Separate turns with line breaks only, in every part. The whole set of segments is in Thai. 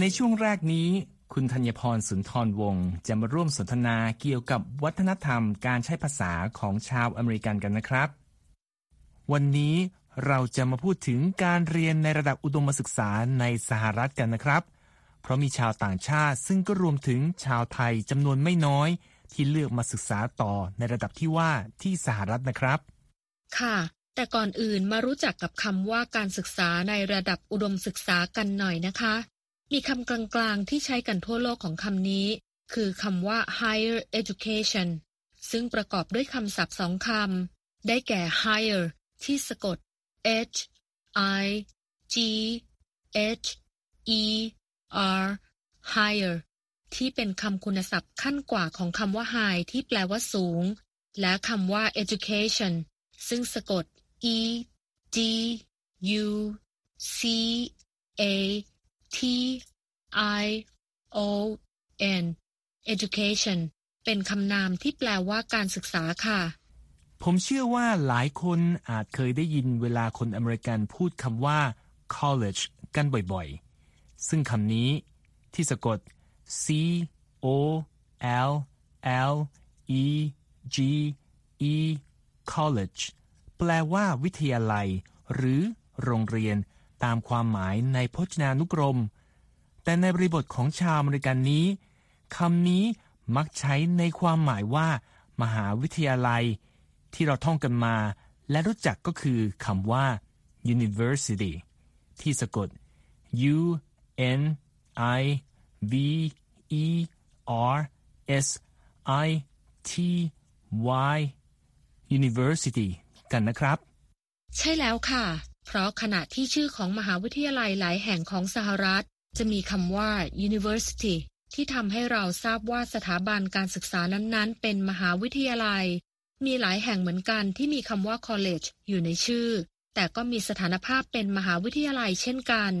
ในช่วงแรกนี้ คุณธัญพรสุนทรวงศ์จะมาร่วมสนทนาเกี่ยวกับวัฒนธรรมการใช้ภาษาของชาวอเมริกันกันนะครับ วันนี้เราจะมาพูดถึงการเรียนในระดับอุดมศึกษาในสหรัฐกันนะครับ เพราะมีชาวต่างชาติซึ่งก็รวมถึงชาวไทยจำนวนไม่น้อย ที่เลือกมาศึกษาต่อในระดับที่ว่าที่สหรัฐนะครับ
ค่ะ แต่ก่อนอื่นมารู้จักกับคำว่าการศึกษาในระดับอุดมศึกษากันหน่อยนะคะ มีคำกลางๆ ที่ใช้กันทั่วโลกของคำนี้ คือคำว่า higher education ซึ่งประกอบด้วยคำศัพท์สองคำ ได้แก่ higher ที่สะกด h i g h e r higher ที่เป็นคำคุณศัพท์ขั้นกว่าของคำว่า high ที่แปลว่าสูง และคำว่า education ซึ่งสะกด e d u c a t i o n education เป็นคำนามที่แปลว่าการศึกษาค่ะ
ผมเชื่อว่าหลายคนอาจเคยได้ยินเวลาคนอเมริกันพูดคำว่า college กันบ่อยๆ ซึ่งคำนี้ที่สะกด c o l l e g e college แปลว่าวิทยาลัย หรือโรงเรียน ตามความหมายในพจนานุกรม แต่ในบริบทของชาวอเมริกันนี้คำนี้มักใช้ในความหมายว่า มหาวิทยาลัย ที่เราท่องกันมา และรู้จักก็คือคำว่า university ที่สะกด u n i v e r s i t y university กันนะครับ
ใช่แล้วค่ะ เพราะขณะที่ชื่อของมหาวิทยาลัยหลายแห่งของสหรัฐ จะมีคำว่า university ที่ทำให้เราทราบว่าสถาบันการศึกษานั้นๆ เป็นมหาวิทยาลัย มีหลายแห่งเหมือนกันที่มีคำว่า college อยู่ในชื่อ แต่ก็มีสถานภาพเป็นมหาวิทยาลัยเช่นกัน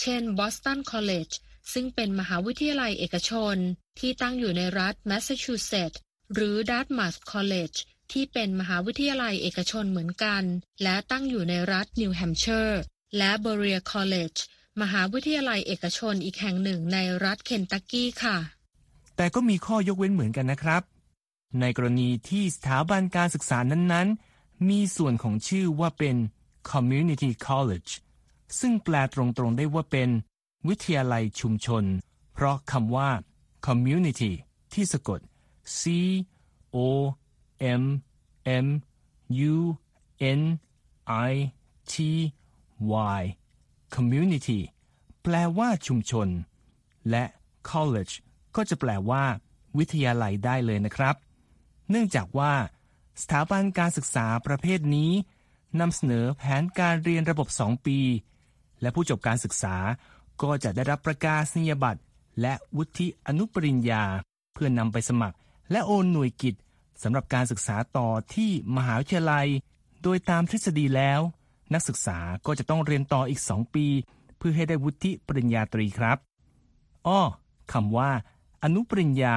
เช่น Boston College ซึ่งเป็นมหาวิทยาลัยเอกชน ที่ตั้งอยู่ในรัฐแมสซาชูเซตส์หรือ Dartmouth College ที่เป็นมหาวิทยาลัยเอกชนเหมือนกัน และตั้งอยู่ในรัฐนิวแฮมป์เชอร์ และ Berea College มหาวิทยาลัยเอกชนอีกแห่งหนึ่งในรัฐเคนตักกี้ค่ะ
แต่ก็มีข้อยกเว้นเหมือนกันนะครับ ในกรณีที่สถาบันการศึกษานั้นๆ มีส่วนของชื่อว่าเป็น community college ซึ่งแปลตรงๆได้ว่าเป็น วิทยาลัยชุมชน เพราะคำว่า community ที่สะกด c o m m u n i t y community แปลว่าชุมชน และ college ก็จะแปลว่า วิทยาลัยได้เลยนะครับ เนื่องจากว่า สถาบันการศึกษาประเภทนี้นำเสนอแผนการเรียนระบบ 2 ปี และผู้จบการศึกษาก็จะได้รับประกาศนียบัตร และวุฒิอนุปริญญา เพื่อนำไปสมัคร และโอนหน่วยกิจ สำหรับการศึกษาต่อที่มหาวิทยาลัย โดยตามทฤษฎีแล้ว นักศึกษาก็จะต้องเรียนต่ออีก 2 ปี เพื่อให้ได้วุฒิปริญญาตรีครับอ้อคำว่า อนุปริญญา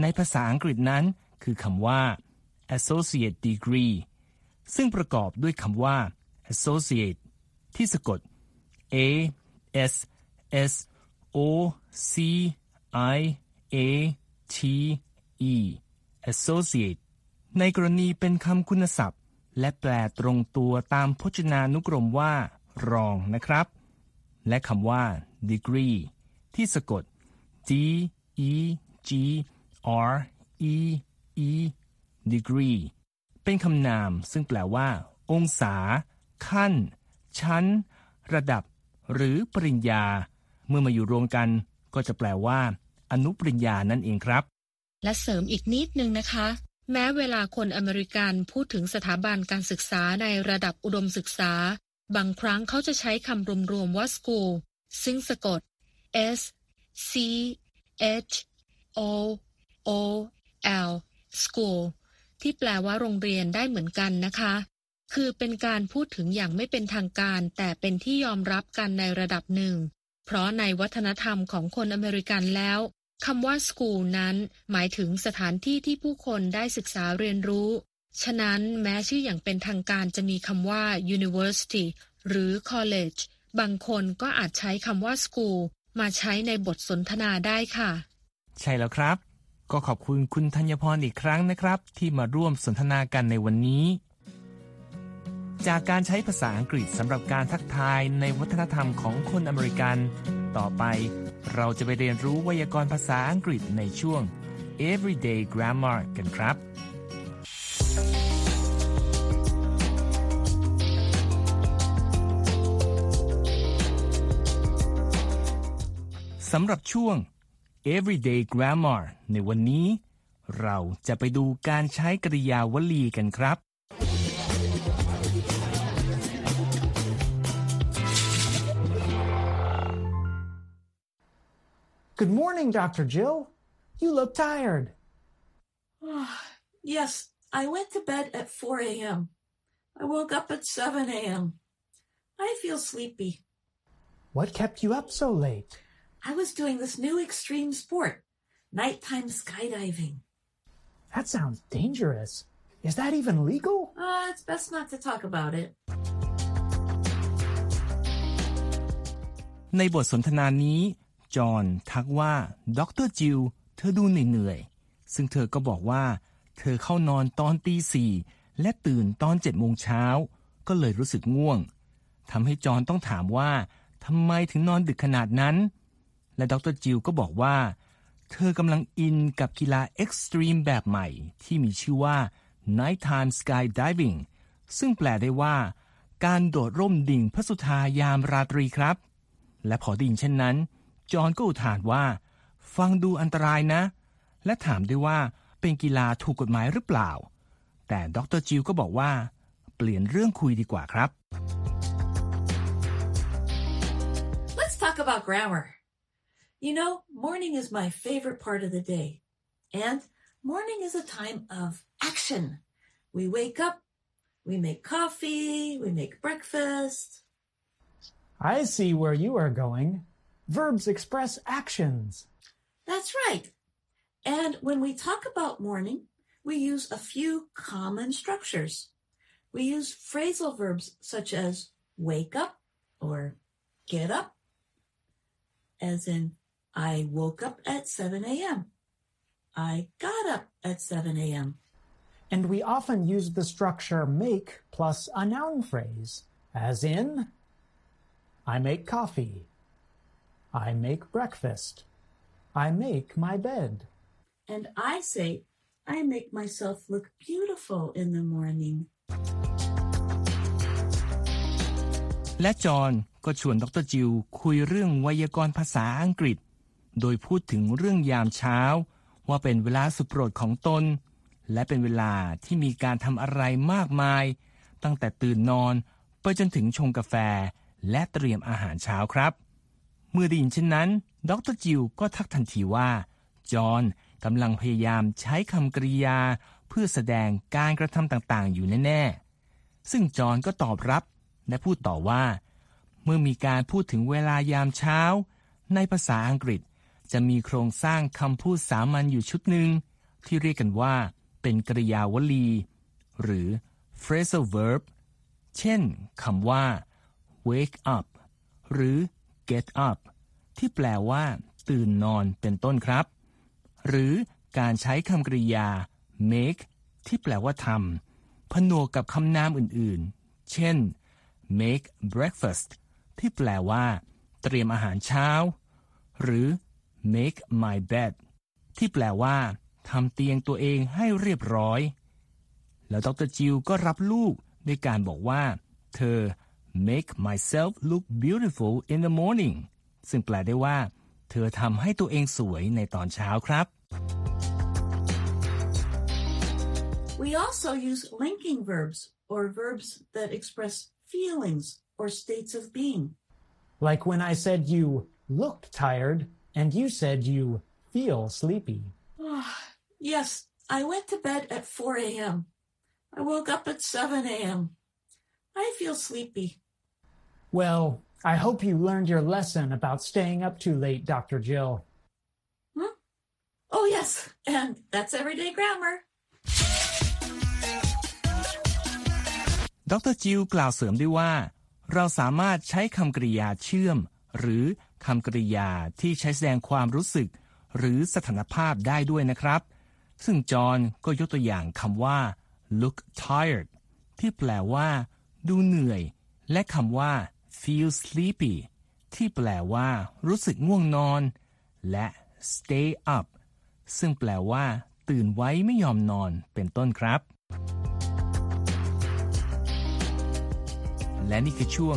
ในภาษาอังกฤษนั้น คือคำว่า associate degree ซึ่งประกอบด้วยคำว่า associate ที่สะกด a s s o c i a t e associate ในกรณีเป็นคำคุณศัพท์ และแปลตรงตัวตามพจนานุกรมว่า รองนะครับ และคำว่า degree ที่สะกด d e g r e e degree เป็นคำนามซึ่งแปลว่า องศา ขั้น ชั้น ระดับ หรือปริญญา เมื่อมาอยู่รวมกัน ก็จะแปลว่า อนุปริญญานั่นเองครับ
และเสริมอีกนิดนึงนะคะ แม้เวลาคนอเมริกันพูดถึงสถาบันการศึกษาในระดับอุดมศึกษา บางครั้งเขาจะใช้คำรวมๆว่า school ซึ่งสะกด s c h o o l school ที่แปลว่าโรงเรียนได้เหมือนกันนะคะ คือเป็นการพูดถึงอย่างไม่เป็นทางการ แต่เป็นที่ยอมรับกันในระดับหนึ่ง เพราะในวัฒนธรรมของคนอเมริกันแล้ว คำว่า school นั้น หมายถึงสถานที่ที่ผู้คนได้ศึกษาเรียนรู้ ฉะนั้นแม้ชื่ออย่างเป็นทางการจะมีคำว่า university หรือ college บางคนก็อาจใช้คำว่า school มาใช้ในบทสนทนาได้ค่ะ
ใช่แล้วครับ ก็ขอบคุณคุณธัญพรอีกครั้งนะครับ ที่มาร่วมสนทนากันในวันนี้ จากการใช้ภาษาอังกฤษสำหรับการทักทายในวัฒนธรรมของคนอเมริกัน ต่อไปเราจะไปเรียนรู้ไวยากรณ์ภาษาอังกฤษในช่วง Everyday Grammar กันครับ สำหรับช่วง Everyday Grammar ในวันนี้ เราจะไปดูการใช้กริยาวลีกันครับ
Good morning, Dr. Jill. You look tired.
yes, I went to bed at 4 a.m. I woke up at 7 a.m. I feel sleepy.
What kept you up so late?
I was doing this new extreme sport, nighttime skydiving.
That sounds dangerous. Is that even legal?
Uh, it's best not to talk about it.
ในบทสนทนานี้ จอห์นทักว่าด็อกเตอร์จิลเธอดูเหนื่อยๆ ซึ่งเธอก็บอกว่า เธอเข้านอนตอนตีสี่และตื่นตอนเจ็ดโมงเช้า ก็เลยรู้สึกง่วงทำให้จอห์นต้องถามว่าทำไมถึงนอนดึกขนาดนั้น และดรจิลก็บอกว่า เธอกำลังอินกับกีฬาเอ็กซ์ตรีมแบบใหม่ที่มีชื่อว่า Nighttime Skydiving ซึ่งแปลได้ว่า การโดดร่มดิ่งพระสุธายามราตรีครับ และพอไดยินเช่นนั้น จอห์นก็อุทานว่า ฟังดูอันตรายนะ และถามด้วยว่าเป็นกีฬาถูกกฎหมายหรือเปล่า แต่ดรจิลก็บอกว่า เปลี่ยนเรื่องคุยดีกว่าครับ
Let's talk about grammar. You know, morning is my favorite part of the day. And morning is a time of action. We wake up, we make coffee, we make breakfast.
I see where you are going. Verbs express actions.
That's right. And when we talk about morning, we use a few common structures. We use phrasal verbs such as wake up or get up, as in, I woke up at 7 a.m. I got up at 7 a.m.
And we often use the structure make plus a noun phrase, as in, I make coffee. I make breakfast. I make my bed.
And I say, I make myself look beautiful in the morning.
และจอห์นก็ชวนดรจิลคุยเรื่องไวยากรณ์ภาษาอังกฤษ โดยพูดถึงเรื่องยามเช้า ว่าเป็นเวลาสุดโปรดของตน และเป็นเวลาที่มีการทำอะไรมากมาย ตั้งแต่ตื่นนอนไปจนถึงชงกาแฟและเตรียมอาหารเช้าครับเมื่อได้ยินเช่นนั้น ดรจิลก็ทักทันทีว่า จอห์นกำลังพยายามใช้คำกริยา เพื่อแสดงการกระทำต่างๆ อยู่แน่ๆ ซึ่งจอห์นก็ตอบรับและพูดต่อว่า เมื่อมีการพูดถึงเวลายามเช้า ในภาษาอังกฤษจะมีโครงสร้างคำพูดสามัญอยู่ชุดหนึ่ง ที่เรียกกันว่า เป็นกริยาวลี หรือ phrasal verb เช่นคำว่า wake up หรือ get up ที่แปลว่า ตื่นนอนเป็นต้นครับ หรือการใช้คำกริยา make ที่แปลว่าทำผนวกกับคำนามอื่นๆ เช่น make breakfast ที่แปลว่า เตรียมอาหารเช้า หรือ make my bed ที่แปลว่าทำเตียงตัวเองให้เรียบร้อย แล้วดรจิลก็รับลูกด้วยการบอกว่า เธอ make myself look beautiful in the morning ซึ่งแปลได้ว่า เธอทำให้ตัวเองสวยในตอนเช้าครับ
We also use linking verbs or verbs that express feelings or states of being.
Like when I said you looked tired and you said you feel sleepy.
yes, I went to bed at 4 a.m. I woke up at 7 a.m. I feel sleepy.
Well, I hope you learned your lesson about staying up too late, Dr. Jill.
Hmm? Oh, yes, and that's everyday grammar.
ดรจิลกล่าวเสริมด้วยว่า เราสามารถใช้คำกริยาเชื่อม หรือคำกริยาที่ใช้แสดงความรู้สึก หรือสถานภาพได้ด้วยนะครับ ซึ่งจอห์นก็ยกตัวอย่างคำว่า look tired ที่แปลว่า ดูเหนื่อย และคำว่า feel sleepy ที่แปลว่ารู้สึกง่วงนอน และ stay up ซึ่งแปลว่า ตื่นไว้ไม่ยอมนอนเป็นต้นครับ และนี่คือช่วง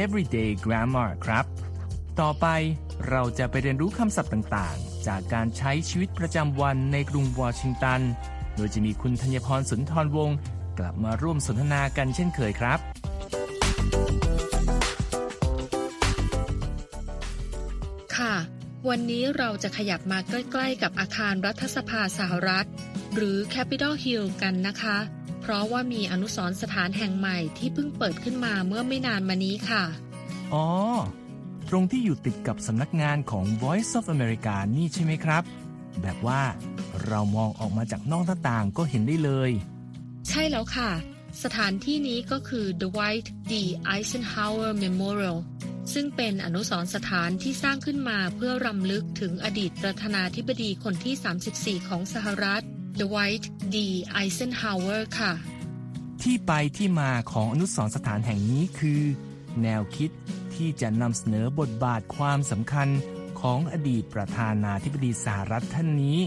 everyday grammar ครับ ต่อไปเราจะไปเรียนรู้คำศัพท์ต่างๆ จากการใช้ชีวิตประจำวันในกรุงวอชิงตัน โดยจะมีคุณธัญพรสุนทรวงศ์กลับมาร่วมสนทนากันเช่นเคยครับ
วันนี้เราจะขยับมาใกล้ ๆ กับอาคารรัฐสภาสหรัฐ หรือ Capitol Hill กันนะคะ เพราะว่ามีอนุสรณ์สถานแห่งใหม่ที่เพิ่งเปิดขึ้นมาเมื่อไม่นานมานี้ค่ะ
อ๋อ ตรงที่อยู่ติดกับสำนักงานของ Voice of America นี่ใช่ไหมครับ แบบว่าเรามองออกมาจากนอกหน้าต่างก็เห็นได้เลย
ใช่แล้วค่ะ สถานที่นี้ก็คือ Dwight D. Eisenhower Memorial ซึ่งเป็นอนุสรณ์สถานที่สร้างขึ้นมาเพื่อรำลึกถึงอดีตประธานาธิบดีคนที่ 34 ของสหรัฐ Dwight D. Eisenhower ค่ะ
ที่ไปที่มาของอนุสรณ์สถานแห่งนี้คือ แนวคิดที่จะนำเสนอบทบาทความสำคัญของอดีตประธานาธิบดีสหรัฐท่านนี้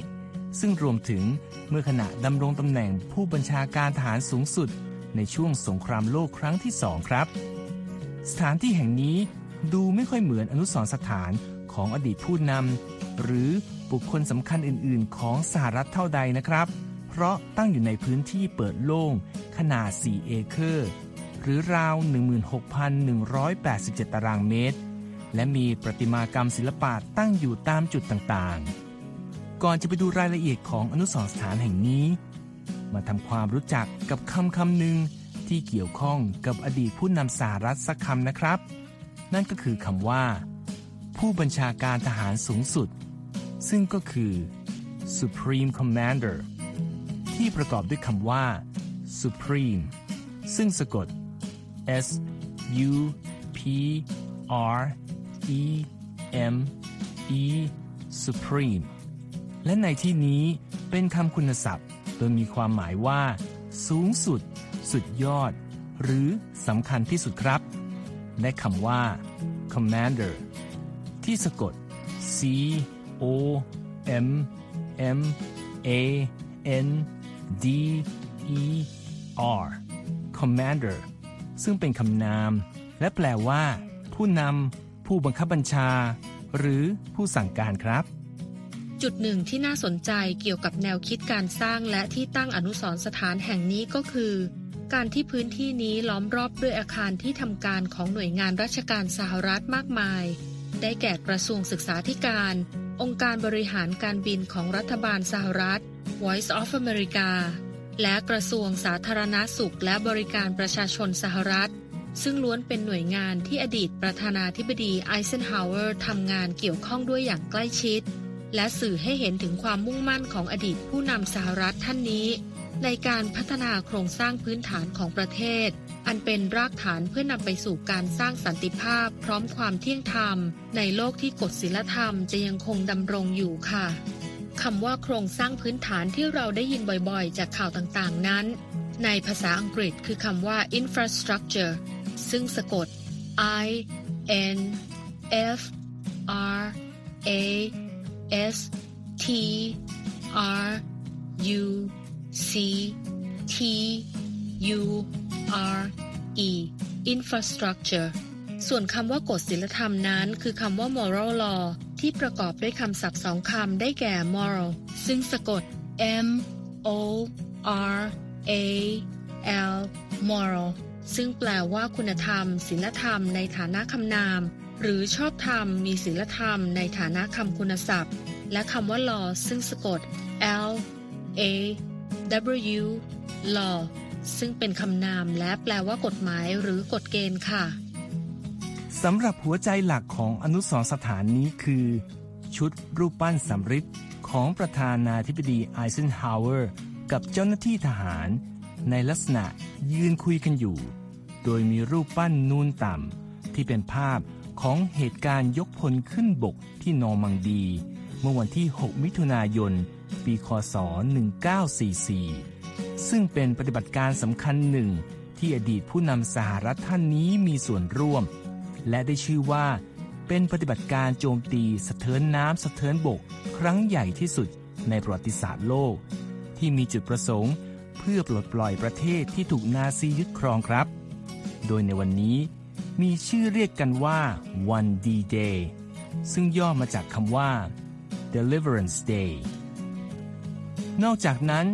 ซึ่งรวมถึงเมื่อขณะดำรงตำแหน่งผู้บัญชาการทหารสูงสุด ในช่วงสงครามโลกครั้งที่สองครับ สถานที่แห่งนี้ ดูไม่ค่อยเหมือนอนุสรสถานของอดีตผู้นำหรือบุคคลสำคัญอื่น ๆ ของสหรัฐเท่าใดนะครับ เพราะตั้งอยู่ในพื้นที่เปิดโล่งขนาด 4 เอเคอร์ หรือราว 16,187 ตารางเมตร และมีประติมากรรมศิลปะตั้งอยู่ตามจุดต่างๆ ก่อนจะไปดูรายละเอียดของอนุสรสถานแห่งนี้ มาทำความรู้จักกับคำคำหนึ่งที่เกี่ยวข้องกับอดีตผู้นำสหรัฐสักคำนะครับ นั่นก็คือคำว่า ผู้บัญชาการทหารสูงสุด ซึ่งก็คือ Supreme Commander ที่ประกอบด้วยคำว่า Supreme ซึ่งสะกด S U P R E M E Supreme และในที่นี้เป็นคำคุณศัพท์ โดยมีความหมายว่า สูงสุด สุดยอด หรือสำคัญที่สุดครับ และคำว่า Commander ที่สะกด C O M M A N D E R Commander ซึ่งเป็นคำนาม และแปลว่า ผู้นำผู้บังคับบัญชา หรือผู้สั่งการครับ
จุดหนึ่งที่น่าสนใจเกี่ยวกับแนวคิดการสร้างและที่ตั้งอนุสรณ์สถานแห่งนี้ก็คือ การที่พื้นที่นี้ล้อมรอบด้วยอาคารที่ทำการของหน่วยงานราชการสหรัฐมากมาย ได้แก่กระทรวงศึกษาธิการ องค์การบริหารการบินของรัฐบาลสหรัฐ Voice of America และกระทรวงสาธารณาสุขและบริการประชาชนสหรัฐ ซึ่งล้วนเป็นหน่วยงานที่อดีตประธานาธิบดีไอเซนฮาวเวอร์ทำงานเกี่ยวข้องด้วยอย่างใกล้ชิด และสื่อให้เห็นถึงความมุ่งมั่นของอดีตผู้นำสหรัฐท่านนี้ ในการพัฒนาโครงสร้างพื้นฐานของประเทศ อันเป็นรากฐานเพื่อนำไปสู่การสร้างสันติภาพ พร้อมความเที่ยงธรรม ในโลกที่กฎศีลธรรมจะยังคงดำรงอยู่ค่ะคำว่าโครงสร้างพื้นฐานที่เราได้ยินบ่อยๆ จากข่าวต่างๆนั้น ในภาษาอังกฤษคือคำว่า infrastructure ซึ่งสะกด I N F R A S T R U C T U R E infrastructure ส่วนคำว่ากฎศีลธรรมนั้น คือคำว่า moral law ที่ประกอบด้วยคำศัพท์สองคำได้แก่ moral ซึ่งสะกด M O R A L moral ซึ่งแปลว่าคุณธรรมศีลธรรมในฐานะคำนาม หรือชอบธรรมมีศีลธรรมในฐานะคำคุณศัพท์ และคำว่า law ซึ่งสะกด L A W law ซึ่งเป็นคำนามและแปลว่ากฎหมายหรือกฎเกณฑ์ค่ะ
สำหรับหัวใจหลักของอนุสรณ์สถานนี้คือ ชุดรูปปั้นสำริดของประธานาธิบดีไอเซนฮาวเวอร์ กับเจ้าหน้าที่ทหาร ในลักษณะยืนคุยกันอยู่ โดยมีรูปปั้นนูนต่ำ ที่เป็นภาพของเหตุการณ์ยกพลขึ้นบกที่นอร์มังดี เมื่อวันที่ 6 มิถุนายน ปีคศ 1944 ซึ่งเป็นปฏิบัติการสำคัญหนึ่งที่อดีตผู้นำสหรัฐท่านนี้มีส่วนร่วม และได้ชื่อว่า เป็นปฏิบัติการโจมตีสะเทินน้ำสะเทินบก ครั้งใหญ่ที่สุดในประวัติศาสตร์โลก ที่มีจุดประสงค์เพื่อปลดปล่อยประเทศที่ถูกนาซียึดครองครับ โดยในวันนี้มีชื่อเรียกกันว่าวันดีเดย์ซึ่งย่อมาจากคำว่า Deliverance Day นอกจากนั้น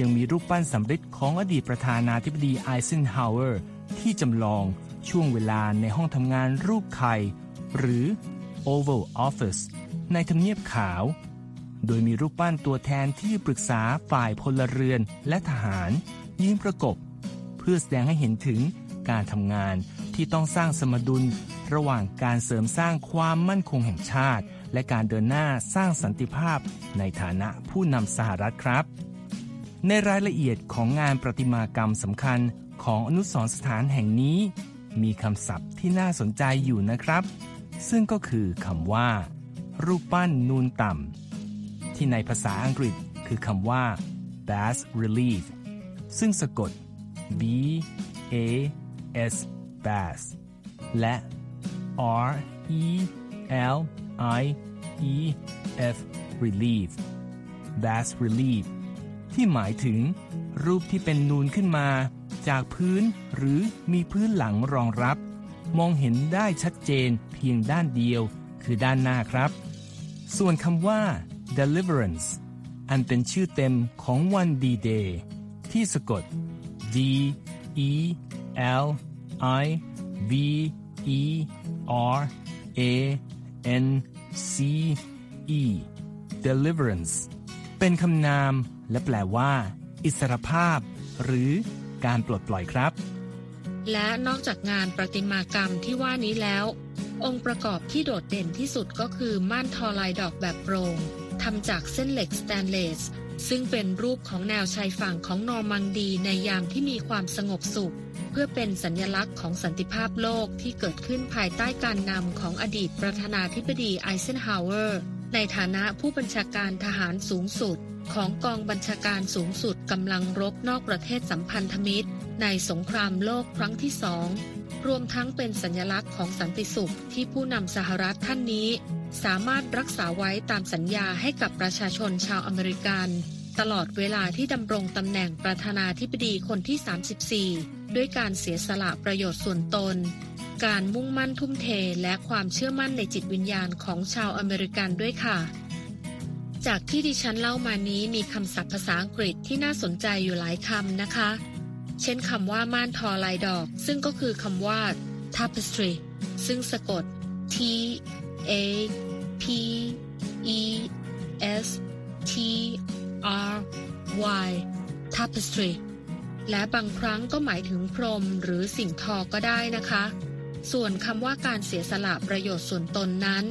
ยังมีรูปปั้นสำริดของอดีตประธานาธิบดีไอเซนฮาวเวอร์ที่จำลองช่วงเวลาในห้องทำงานรูปไข่ หรือ Oval Office ในทำเนียบขาว โดยมีรูปปั้นตัวแทนที่ปรึกษาฝ่ายพลเรือนและทหาร ยืนประกบ เพื่อแสดงให้เห็นถึงการทำงานที่ต้องสร้างสมดุลระหว่างการเสริมสร้างความมั่นคงแห่งชาติ และการเดินหน้าสร้างสันติภาพในฐานะผู้นำสหรัฐครับ ในรายละเอียดของงานประติมากรรมสำคัญของอนุสรสถานแห่งนี้ มีคำศัพท์ที่น่าสนใจอยู่นะครับ ซึ่งก็คือคำว่า รูปปั้นนูนต่ำที่ในภาษาอังกฤษคือคำว่า bas relief ซึ่งสะกด b a s bas และ r e l i e f relief bas relief ที่หมายถึง รูปที่เป็นนูนขึ้นมา จากพื้นหรือมีพื้นหลังรองรับ มองเห็นได้ชัดเจนเพียงด้านเดียว คือด้านหน้าครับ ส่วนคำว่า deliverance อันเป็นชื่อเต็มของวันดีเดย์ที่สะกด D E L I V E R A N C E deliverance เป็นคำนามและแปลว่า อิสรภาพ หรือการปลดปล่อยครับ
และนอกจากงานประติมากรรมที่ว่านี้แล้ว องค์ประกอบที่โดดเด่นที่สุดก็คือม่านทอลายดอกแบบโปร่งทำจากเส้นเหล็กสแตนเลสซึ่งเป็นรูปของแนวชายฝั่งของนอร์มังดีในยามที่มีความสงบสุข เพื่อเป็นสัญญลักษณ์ของสันติภาพโลกที่เกิดขึ้นภายใต้การนำของอดีตประธานาธิบดีไอเซนฮาวเวอร์ ในฐานะผู้บัญชาการทหารสูงสุด ของกองบัญชาการสูงสุดกำลังรบนอกประเทศสัมพันธมิตร ในสงครามโลกครั้งที่สองรวมทั้งเป็นสัญลักษณ์ของสันติสุขที่ผู้นำสหรัฐท่านนี้ สามารถรักษาไว้ตามสัญญาให้กับประชาชนชาวอเมริกัน ตลอดเวลาที่ดำรงตำแหน่งประธานาธิบดีคนที่ 34 ด้วยการเสียสละประโยชน์ส่วนตน การมุ่งมั่นทุ่มเทและความเชื่อมั่นในจิตวิญญาณของชาวอเมริกันด้วยค่ะ จากที่ดิฉันเล่ามานี้มีคำศัพท์ภาษาอังกฤษที่น่าสนใจอยู่หลายคำนะคะ เช่นคำว่าม่านทอลายดอก ซึ่งก็คือคำว่า tapestry ซึ่งสะกด t a p e s t r y tapestry และบางครั้งก็หมายถึงพรมหรือสิ่งทอก็ได้นะคะ ส่วนคำว่าการเสียสละประโยชน์ส่วนตนนั้น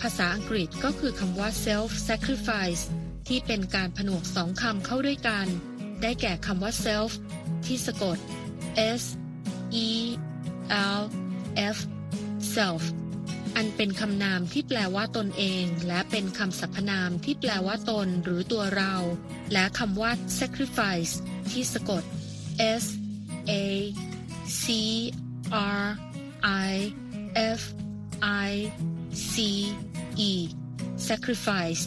ภาษาอังกฤษก็คือคำว่า self sacrifice ที่เป็นการผนวกสองคำเข้าด้วยกัน ได้แก่คำว่า self ที่สะกด s e l f self อันเป็นคำนามที่แปลว่าตนเอง และเป็นคำสรรพนามที่แปลว่าตนหรือตัวเรา และคำว่า sacrifice ที่สะกด s a c r i f i c e sacrifice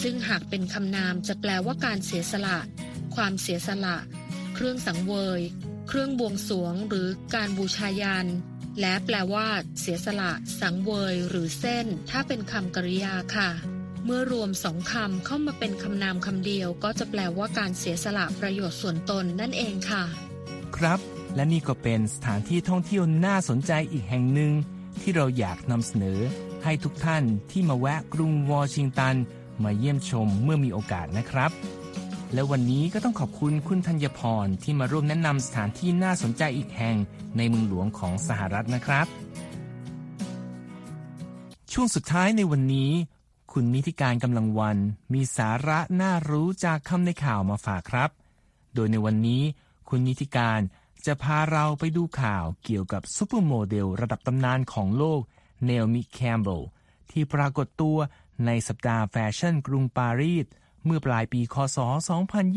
ซึ่งหากเป็นคำนามจะแปลว่าการเสียสละ ความเสียสละ เครื่องสังเวย เครื่องบวงสรวงหรือการบูชายัน และแปลว่า เสียสละ สังเวย หรือเส้น ถ้าเป็นคำกริยาค่ะ เมื่อรวมสองคำเข้ามาเป็นคำนามคำเดียว ก็จะแปลว่าการเสียสละประโยชน์ส่วนตนนั่นเองค่ะ
ครับ และนี่ก็เป็นสถานที่ท่องเที่ยวน่าสนใจอีกแห่งหนึ่ง ที่เราอยากนำเสนอ ให้ทุกท่านที่มาแวะกรุงวอชิงตัน มาเยี่ยมชมเมื่อมีโอกาสนะครับ และวันนี้ก็ต้องขอบคุณคุณธัญพรที่มาร่วมแนะนำสถานที่น่าสนใจอีกแห่งในเมืองหลวงของสหรัฐนะครับ ช่วงสุดท้ายในวันนี้ คุณนิติการกำลังวัน มีสาระน่ารู้จากคำในข่าวมาฝากครับ โดยในวันนี้คุณนิติการจะพาเราไปดูข่าวเกี่ยวกับซูเปอร์โมเดลระดับตำนานของโลกนาโอมิแคมเบลที่ปรากฏตัวในสัปดาห์แฟชั่นกรุงปารีส เมื่อปลายปีคศ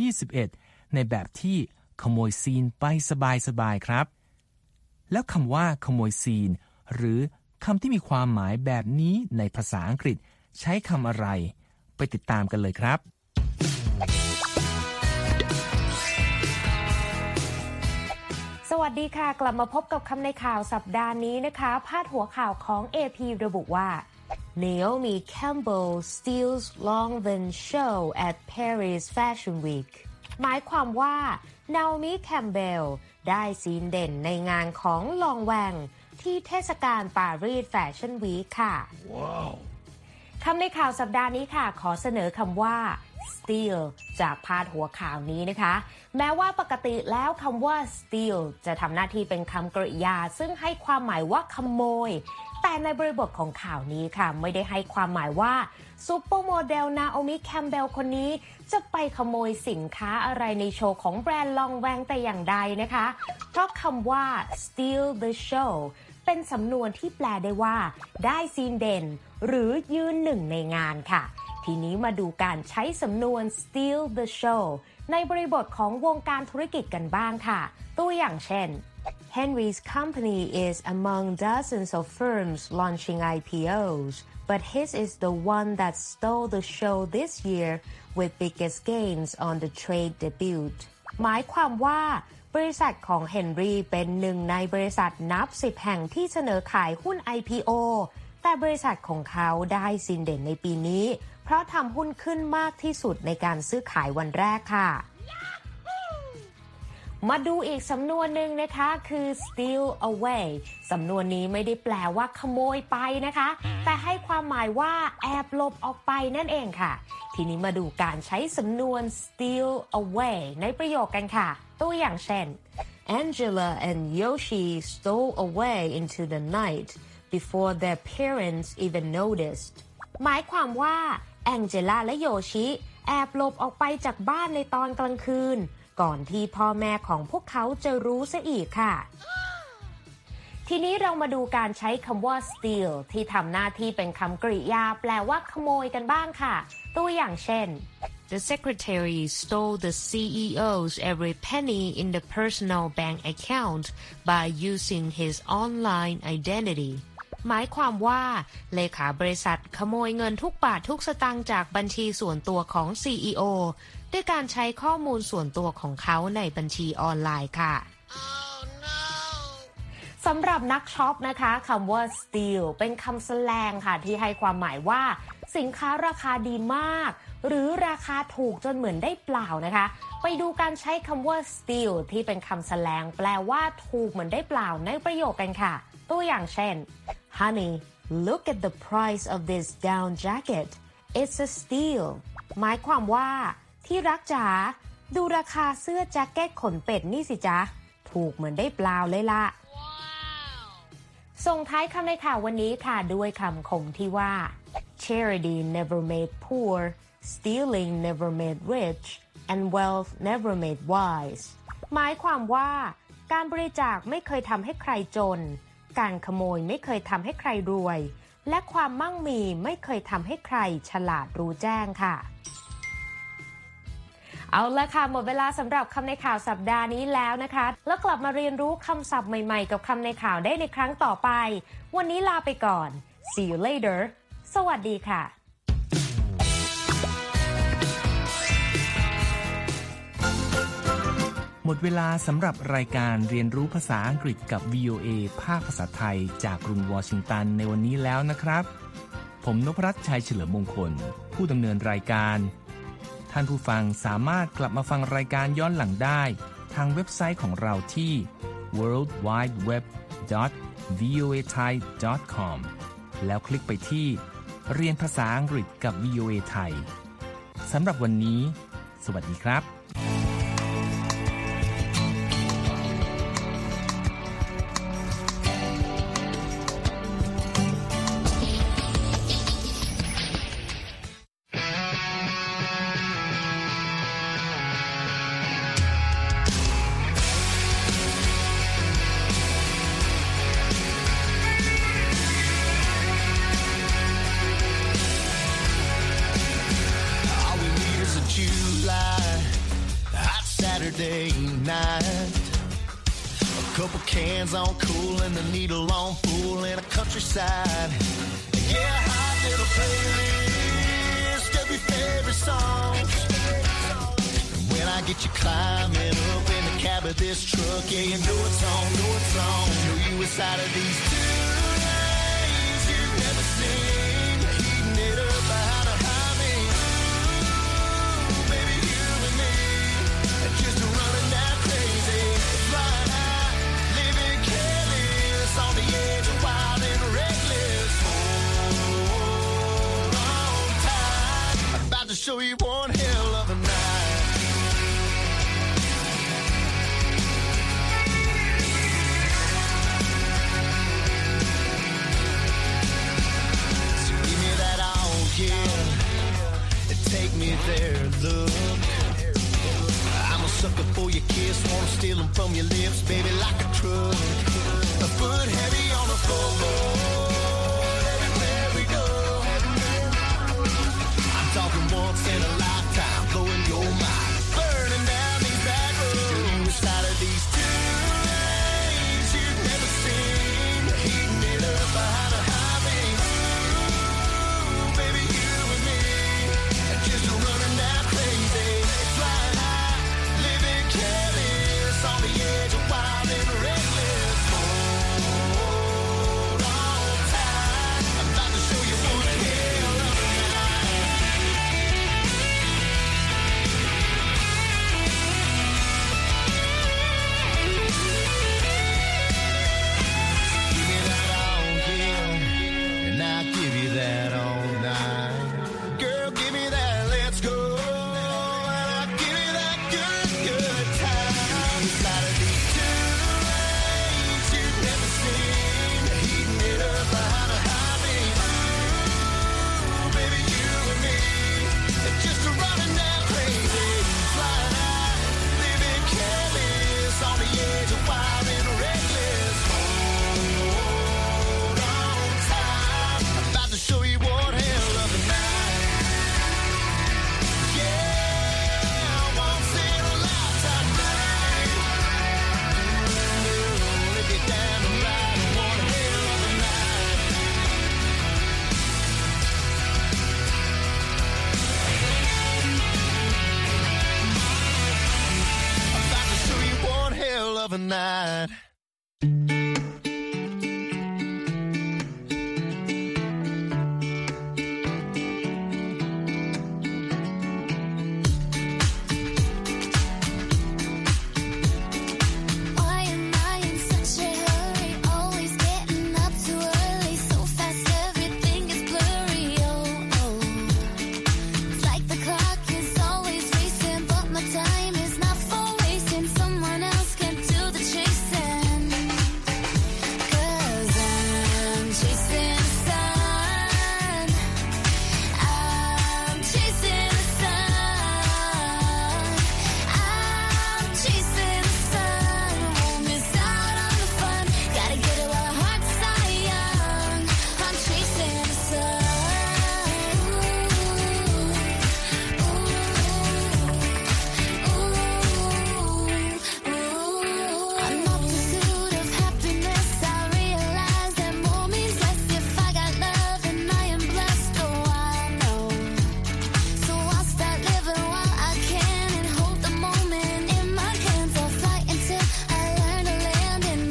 2021 ในแบบที่ขโมยซีนไปสบายๆครับ แล้วคำว่าขโมยซีน หรือคำที่มีความหมายแบบนี้ในภาษาอังกฤษ ใช้คำอะไร ไปติดตามกันเลยครับ
สวัสดีค่ะ กลับมาพบกับคำในข่าวสัปดาห์นี้นะคะ พาดหัวข่าวของ AP ระบุว่า Naomi Campbell steals Longvan show at Paris Fashion Week หมายความว่า Naomi Campbell ได้ซีนเด่นในงานของลองแวงที่เทศกาลปารีสแฟชั่นวีคค่ะ คำในข่าวสัปดาห์นี้ค่ะ ขอเสนอคำว่า steal จากพาดหัวข่าวนี้นะคะ แม้ว่าปกติแล้วคำว่า steal จะทำหน้าที่เป็นคำกริยา ซึ่งให้ความหมายว่าขโมย แต่ในบริบทของข่าวนี้ค่ะ ไม่ได้ให้ความหมายว่าซูเปอร์โมเดลนาโอมิแคมเบลคนนี้ จะไปขโมยสินค้าอะไรในโชว์ของแบรนด์ลองแวงแต่อย่างใดนะคะ เพราะคำว่า steal the show เป็นสำนวนที่แปลได้ว่า ได้ซีนเด่น หรือยืนหนึ่งในงานค่ะ ทีนี้มาดูการใช้สำนวน steal the show ในบริบทของวงการธุรกิจกันบ้างค่ะ ตัวอย่างเช่น Henry's company is among dozens of firms launching IPOs, but his is the one that stole the show this year with biggest gains on the trade debut. หมายความว่าบริษัทของเฮนรี่เป็นหนึ่งในบริษัทนับสิบแห่งที่เสนอขายหุ้น IPO แต่บริษัทของเขาได้สินเด่นในปีนี้ เพราะทำหุ้นขึ้นมากที่สุดในการซื้อขายวันแรกค่ะ มาดูอีกสำนวนหนึ่งนะคะคือ steal away สำนวนนี้ไม่ได้แปลว่าขโมยไปนะคะ แต่ให้ความหมายว่าแอบหลบออกไปนั่นเองค่ะ ทีนี้มาดูการใช้สำนวน steal away ในประโยคกันค่ะ ตัวอย่างเช่น Angela and Yoshi stole away into the night before their parents even noticed หมายความว่าแองเจล่าและโยชิแอบหลบออกไปจากบ้านในตอนกลางคืน ก่อนที่พ่อแม่ของพวกเขาจะรู้ซะอีกค่ะ ทีนี้เรามาดูการใช้คำว่า steal ที่ทำหน้าที่เป็นคำกริยาแปลว่าขโมยกันบ้างค่ะ ตัวอย่างเช่น The secretary stole the CEO's every penny in the personal bank account by using his online identity หมายความว่าเลขาบริษัทขโมยเงินทุกบาททุกสตางค์จากบัญชีส่วนตัวของ CEO ด้วยการใช้ข้อมูลส่วนตัวของเขาในบัญชีออนไลน์ค่ะสำหรับนักช็อปนะคะคำว่า steal เป็นคำแสลงค่ะที่ให้ความหมายว่า สินค้าราคาดีมาก หรือราคาถูกจนเหมือนได้เปล่านะคะ ไปดูการใช้คำว่า steal ที่เป็นคำแสลงแปลว่าถูกเหมือนได้เปล่าในประโยคกันค่ะ ตัวอย่างเช่น Honey look at the price of this down jacket it's a steal หมายความว่า ที่รักจ๋าดูราคาเสื้อแจ็คเก็ตขนเป็ดนี่สิจ๊ะ ถูกเหมือนได้เปล่าเลยละส่งท้ายคำในข่าววันนี้ค่ะด้วยคำคมที่ว่า charity never made poor stealing never made rich and wealth never made wise หมายความว่า การบริจาคไม่เคยทำให้ใครจน การขโมยไม่เคยทำให้ใครรวย และความมั่งมีไม่เคยทำให้ใครฉลาดรู้แจ้งค่ะ เอาละค่ะ หมดเวลาสำหรับคำในข่าวสัปดาห์นี้แล้วนะคะ แล้วกลับมาเรียนรู้คำศัพท์ใหม่ๆ กับคำในข่าวได้ในครั้งต่อไป วันนี้ลาไปก่อน see you later สวัสดีค่ะ
หมดเวลาสำหรับรายการเรียนรู้ภาษาอังกฤษกับ VOA ภาคภาษาไทย จากกรุงวอชิงตันในวันนี้แล้วนะครับ ผมนพรัตน์ชัยเฉลิมมงคล ผู้ดำเนินรายการ ท่านผู้ฟังสามารถกลับมาฟังรายการย้อนหลังได้ ทางเว็บไซต์ของเราที่ world wide web voa thai com แล้วคลิกไปที่ เรียนภาษาอังกฤษกับ VOA ไทยสำหรับวันนี้ สวัสดีครับ
Show side of these two lanes you've never seen. Heating it up behind a high beam. Baby, you and me just running down crazy. Flying high, living careless on the edge of wild and reckless. Hold on tight. About to show you one sucker for your kiss, wanna steal them from your lips, baby, like a truck. A foot heavy on the floorboard,